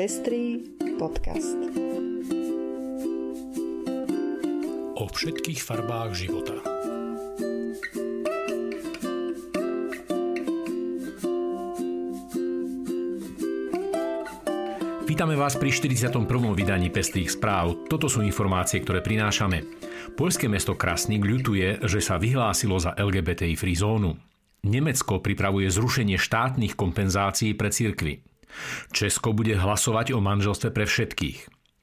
Pestrý podcast. O všetkých farbách života. Vítame vás pri 41. vydaní Pestrých správ. Toto sú informácie, ktoré prinášame. Poľské mesto Krasník ľutuje, že sa vyhlásilo za LGBTI free zónu. Nemecko pripravuje zrušenie štátnych kompenzácií pre cirkvy. Česko bude hlasovať o manželstve pre všetkých.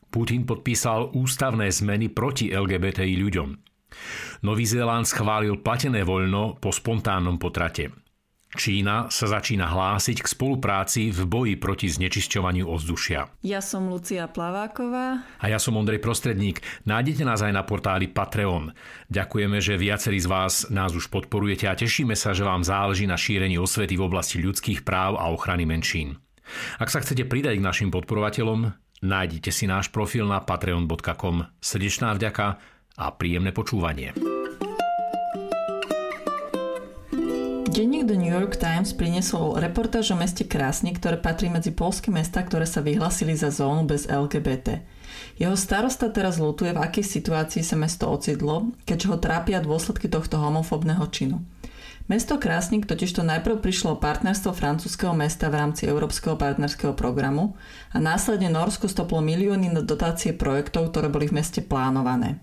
Putin podpísal ústavné zmeny proti LGBTI ľuďom. Nový Zéland schválil platené voľno po spontánnom potrate. Čína sa začína hlásiť k spolupráci v boji proti znečisťovaniu ovzdušia. Ja som Lucia Plaváková. A ja som Ondrej Prostredník. Nájdete nás aj na portáli Patreon. Ďakujeme, že viacerí z vás nás už podporujete a tešíme sa, že vám záleží na šírení osvety v oblasti ľudských práv a ochrany menšín. Ak sa chcete pridať k našim podporovateľom, nájdite si náš profil na patreon.com. Srdečná vďaka a príjemné počúvanie. Denník The New York Times priniesol reportáž o meste Krásnik, ktoré patrí medzi polské mesta, ktoré sa vyhlasili za zónu bez LGBT. Jeho starosta teraz lutuje, v akej situácii sa mesto ocitlo, keďže ho trápia dôsledky tohto homofobného činu. Mesto Krásnik totižto najprv prišlo partnerstvo francúzského mesta v rámci Európskeho partnerského programu a následne Norsko stoplo milióny na dotácie projektov, ktoré boli v meste plánované.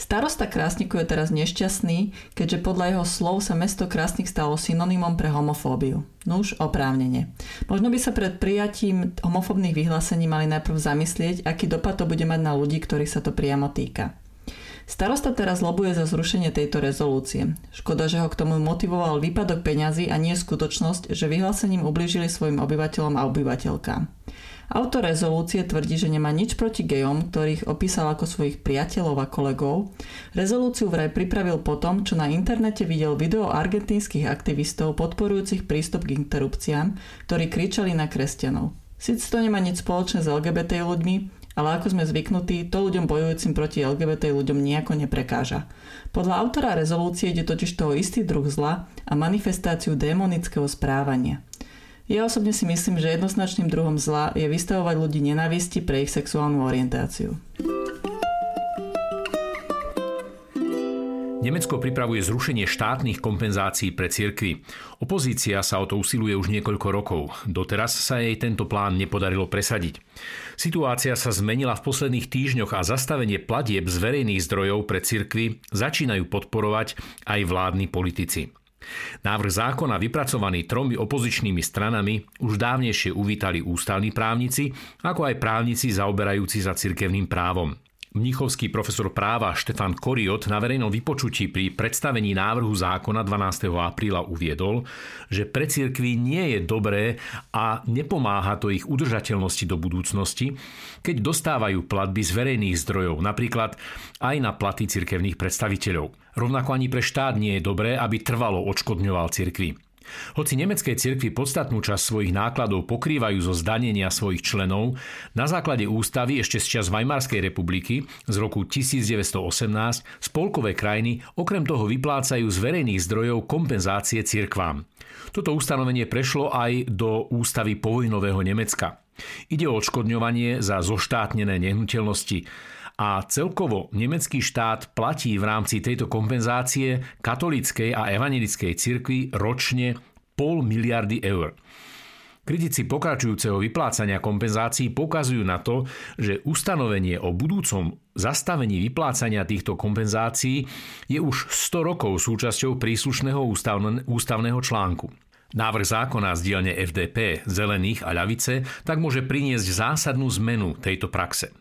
Starosta Krásniku je teraz nešťastný, keďže podľa jeho slov sa mesto Krásnik stalo synonymom pre homofóbiu. Nuž, oprávnenie. Možno by sa pred prijatím homofobných vyhlásení mali najprv zamyslieť, aký dopad to bude mať na ľudí, ktorých sa to priamo týka. Starosta teraz lobuje za zrušenie tejto rezolúcie. Škoda, že ho k tomu motivoval výpadok peňazí a nie skutočnosť, že vyhlásením ublížili svojim obyvateľom a obyvateľkám. Autor rezolúcie tvrdí, že nemá nič proti gejom, ktorých opísal ako svojich priateľov a kolegov. Rezolúciu vraj pripravil potom, čo na internete videl video argentínskych aktivistov podporujúcich prístup k interrupciám, ktorí kričali na kresťanov. Sice to nemá nič spoločné s LGBT ľuďmi, ale ako sme zvyknutí, to ľuďom bojujúcim proti LGBT ľuďom nejako neprekáža. Podľa autora rezolúcie ide totiž toho istý druh zla a manifestáciu démonického správania. Ja osobne si myslím, že jednoznačným druhom zla je vystavovať ľudí nenávisti pre ich sexuálnu orientáciu. Nemecko pripravuje zrušenie štátnych kompenzácií pre cirkvy. Opozícia sa o to usiluje už niekoľko rokov. Doteraz sa jej tento plán nepodarilo presadiť. Situácia sa zmenila v posledných týždňoch a zastavenie platieb z verejných zdrojov pre cirkvy začínajú podporovať aj vládni politici. Návrh zákona vypracovaný tromi opozičnými stranami už dávnejšie uvítali ústavní právnici, ako aj právnici zaoberajúci za cirkevným právom. Mnichovský profesor práva Štefan Koriot na verejnom vypočutí pri predstavení návrhu zákona 12. apríla uviedol, že pre cirkvi nie je dobré a nepomáha to ich udržateľnosti do budúcnosti, keď dostávajú platby z verejných zdrojov, napríklad aj na platy cirkevných predstaviteľov. Rovnako ani pre štát nie je dobré, aby trvalo odškodňoval cirkvi. Hoci nemecké cirkvy podstatnú časť svojich nákladov pokrývajú zo zdanenia svojich členov, na základe ústavy ešte z čas Weimarskej republiky z roku 1918 spolkové krajiny okrem toho vyplácajú z verejných zdrojov kompenzácie cirkvám. Toto ustanovenie prešlo aj do ústavy povojnového Nemecka. Ide o odškodňovanie za zoštátnené nehnuteľnosti a celkovo nemecký štát platí v rámci tejto kompenzácie katolíckej a evangelickej cirkvi ročne pol miliardy eur. Kritici pokračujúceho vyplácania kompenzácií poukazujú na to, že ustanovenie o budúcom zastavení vyplácania týchto kompenzácií je už 100 rokov súčasťou príslušného ústavného článku. Návrh zákona z dielne FDP, Zelených a ľavice tak môže priniesť zásadnú zmenu tejto praxe.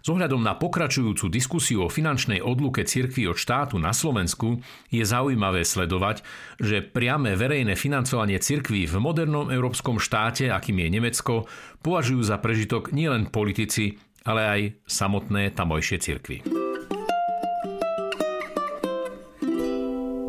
S ohľadom na pokračujúcu diskusiu o finančnej odluke cirkvi od štátu na Slovensku je zaujímavé sledovať, že priame verejné financovanie cirkví v modernom európskom štáte, akým je Nemecko, považujú za prežitok nielen politici, ale aj samotné tamojšie cirkvy.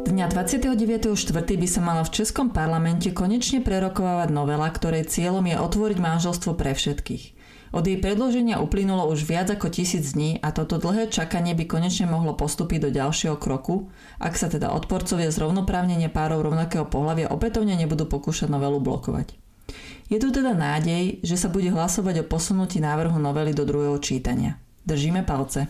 Dňa 29.4. by sa mala v Českom parlamente konečne prerokovávať novela, ktorej cieľom je otvoriť manželstvo pre všetkých. Od jej predloženia uplynulo už viac ako tisíc dní a toto dlhé čakanie by konečne mohlo postúpiť do ďalšieho kroku, ak sa teda odporcovia zrovnoprávnenia párov rovnakého pohľavia opätovne nebudú pokúšať novelu blokovať. Je tu teda nádej, že sa bude hlasovať o posunutí návrhu novely do druhého čítania. Držíme palce.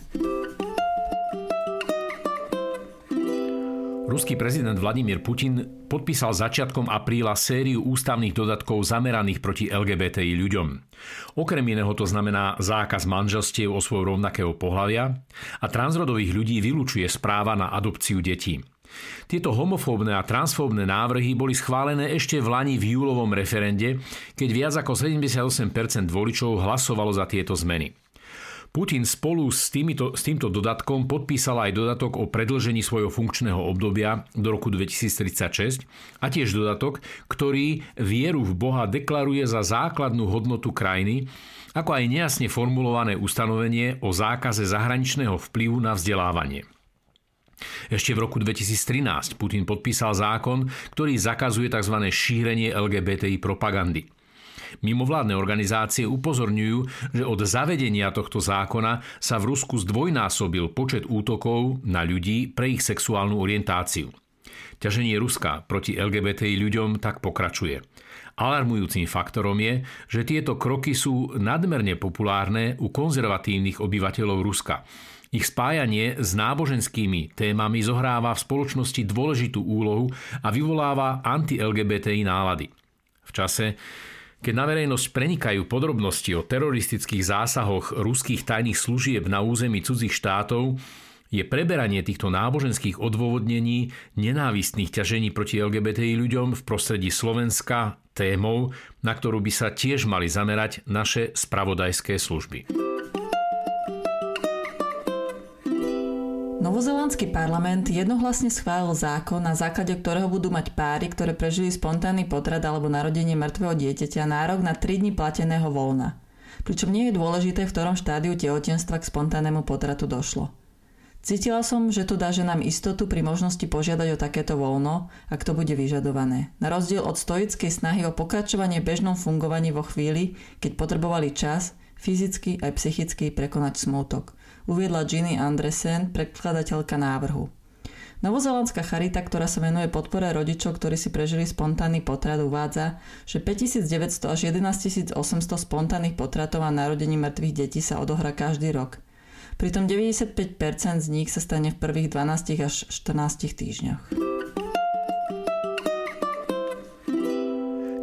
Ruský prezident Vladimír Putin podpísal začiatkom apríla sériu ústavných dodatkov zameraných proti LGBTI ľuďom. Okrem iného to znamená zákaz manželstiev osôb rovnakého pohľavia a transrodových ľudí vylúčuje správa na adopciu detí. Tieto homofóbne a transfóbne návrhy boli schválené ešte v Lani v júlovom referende, keď viac ako 78% voličov hlasovalo za tieto zmeny. Putin spolu s, týmito, s týmto dodatkom podpísal aj dodatok o predlžení svojho funkčného obdobia do roku 2036 a tiež dodatok, ktorý vieru v Boha deklaruje za základnú hodnotu krajiny, ako aj nejasne formulované ustanovenie o zákaze zahraničného vplyvu na vzdelávanie. Ešte v roku 2013 Putin podpísal zákon, ktorý zakazuje tzv. šírenie LGBTI propagandy. Mimovládne organizácie upozorňujú, že od zavedenia tohto zákona sa v Rusku zdvojnásobil počet útokov na ľudí pre ich sexuálnu orientáciu. Ťaženie Ruska proti LGBTI ľuďom tak pokračuje. Alarmujúcim faktorom je, že tieto kroky sú nadmerne populárne u konzervatívnych obyvateľov Ruska. Ich spájanie s náboženskými témami zohráva v spoločnosti dôležitú úlohu a vyvoláva anti-LGBTI nálady. V čase, keď na verejnosť prenikajú podrobnosti o teroristických zásahoch ruských tajných služieb na území cudzích štátov, je preberanie týchto náboženských odôvodnení nenávistných ťažení proti LGBTI ľuďom v prostredí Slovenska témou, na ktorú by sa tiež mali zamerať naše spravodajské služby. Novozelandský parlament jednohlasne schválil zákon, na základe ktorého budú mať páry, ktoré prežili spontánny potrat alebo narodenie mŕtvého dieťaťa, nárok na 3 dní plateného voľna. Pričom nie je dôležité, v ktorom štádiu tehotenstva k spontánnemu potratu došlo. Cítila som, že to dá ženám istotu pri možnosti požiadať o takéto voľno, ak to bude vyžadované. Na rozdiel od stoickej snahy o pokračovanie bežnom fungovaní vo chvíli, keď potrebovali čas, fyzicky aj psychicky prekonať smútok uviedla Ginny Andresen, predkladateľka návrhu. Novozelandská charita, ktorá sa venuje podpore rodičov, ktorí si prežili spontánny potrat, uvádza, že 5900 až 11800 spontánnych potratov a narodení mŕtvych detí sa odohrá každý rok. Pritom 95% z nich sa stane v prvých 12 až 14 týždňoch.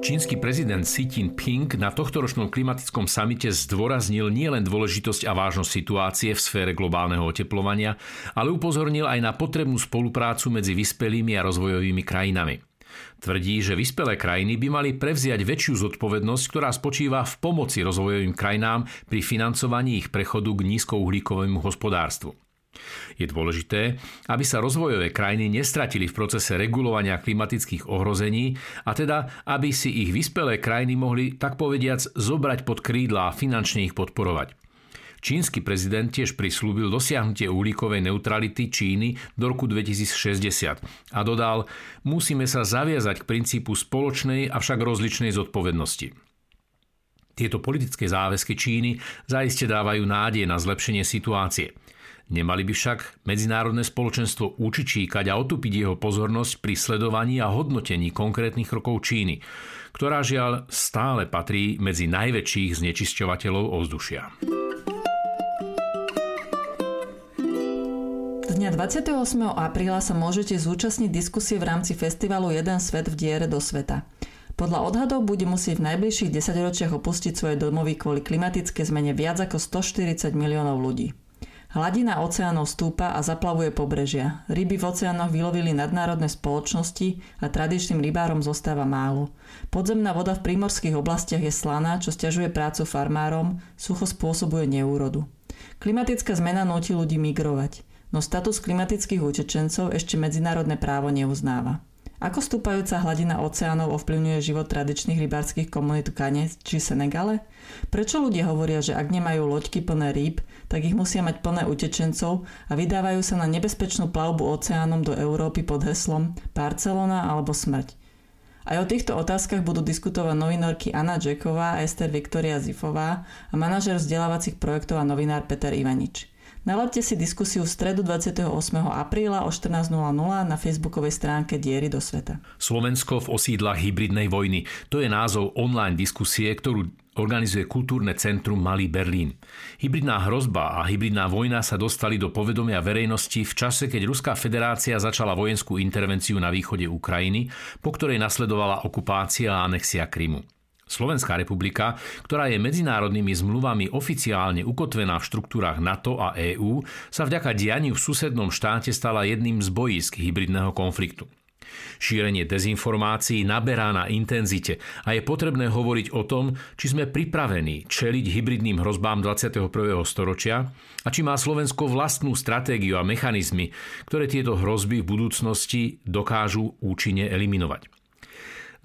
Čínsky prezident Xi Jinping na tohtoročnom klimatickom samite zdôraznil nielen dôležitosť a vážnosť situácie v sfére globálneho oteplovania, ale upozornil aj na potrebnú spoluprácu medzi vyspelými a rozvojovými krajinami. Tvrdí, že vyspelé krajiny by mali prevziať väčšiu zodpovednosť, ktorá spočíva v pomoci rozvojovým krajinám pri financovaní ich prechodu k nízkouhlíkovému hospodárstvu. Je dôležité, aby sa rozvojové krajiny nestratili v procese regulovania klimatických ohrození a teda, aby si ich vyspelé krajiny mohli, tak povediac, zobrať pod krídla a finančne ich podporovať. Čínsky prezident tiež prislúbil dosiahnutie uhlíkovej neutrality Číny do roku 2060 a dodal, musíme sa zaviazať k princípu spoločnej, avšak rozličnej zodpovednosti. Tieto politické záväzky Číny zaiste dávajú nádej na zlepšenie situácie – Nemali by však medzinárodné spoločenstvo učičíkať a otupiť jeho pozornosť pri sledovaní a hodnotení konkrétnych krokov Číny, ktorá žiaľ stále patrí medzi najväčších znečisťovateľov ovzdušia. Dňa 28. apríla sa môžete zúčastniť diskusie v rámci festivalu Jeden svet v diere do sveta. Podľa odhadov bude musieť v najbližších desaťročiach opustiť svoje domovy kvôli klimatické zmene viac ako 140 miliónov ľudí. Hladina oceánov stúpa a zaplavuje pobrežia. Ryby v oceánoch vylovili nadnárodné spoločnosti a tradičným rybárom zostáva málo. Podzemná voda v prímorských oblastiach je slaná, čo stiažuje prácu farmárom, sucho spôsobuje neúrodu. Klimatická zmena nutí ľudí migrovať, no status klimatických utečencov ešte medzinárodné právo neuznáva. Ako stúpajúca hladina oceánov ovplyvňuje život tradičných rybárskych komunít v Kane či Senegale? Prečo ľudia hovoria, že ak nemajú loďky plné rýb, tak ich musia mať plné utečencov a vydávajú sa na nebezpečnú plavbu oceánom do Európy pod heslom Barcelona alebo smrť? Aj o týchto otázkach budú diskutovať novinárky Anna Jacková, Ester Viktoria Zifová a manažer vzdelávacích projektov a novinár Peter Ivanič. Naladte si diskusiu v stredu 28. apríla o 14.00 na facebookovej stránke Diery do sveta. Slovensko v osídlach hybridnej vojny. To je názov online diskusie, ktorú organizuje kultúrne centrum Malý Berlín. Hybridná hrozba a hybridná vojna sa dostali do povedomia verejnosti v čase, keď Ruská federácia začala vojenskú intervenciu na východe Ukrajiny, po ktorej nasledovala okupácia a anexia Krymu. Slovenská republika, ktorá je medzinárodnými zmluvami oficiálne ukotvená v štruktúrach NATO a EÚ, sa vďaka dianiu v susednom štáte stala jedným z bojísk hybridného konfliktu. Šírenie dezinformácií naberá na intenzite a je potrebné hovoriť o tom, či sme pripravení čeliť hybridným hrozbám 21. storočia a či má Slovensko vlastnú stratégiu a mechanizmy, ktoré tieto hrozby v budúcnosti dokážu účinne eliminovať.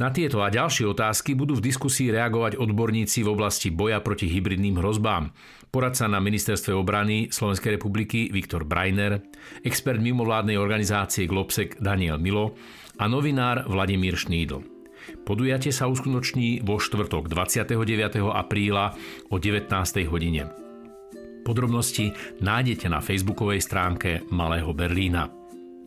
Na tieto a ďalšie otázky budú v diskusii reagovať odborníci v oblasti boja proti hybridným hrozbám. Poradca na ministerstve obrany Slovenskej republiky Viktor Breiner, expert mimovládnej organizácie Globsek Daniel Milo a novinár Vladimír Šnídl. Podujatie sa uskutoční vo štvrtok 29. apríla o 19. hodine. Podrobnosti nájdete na facebookovej stránke Malého Berlína.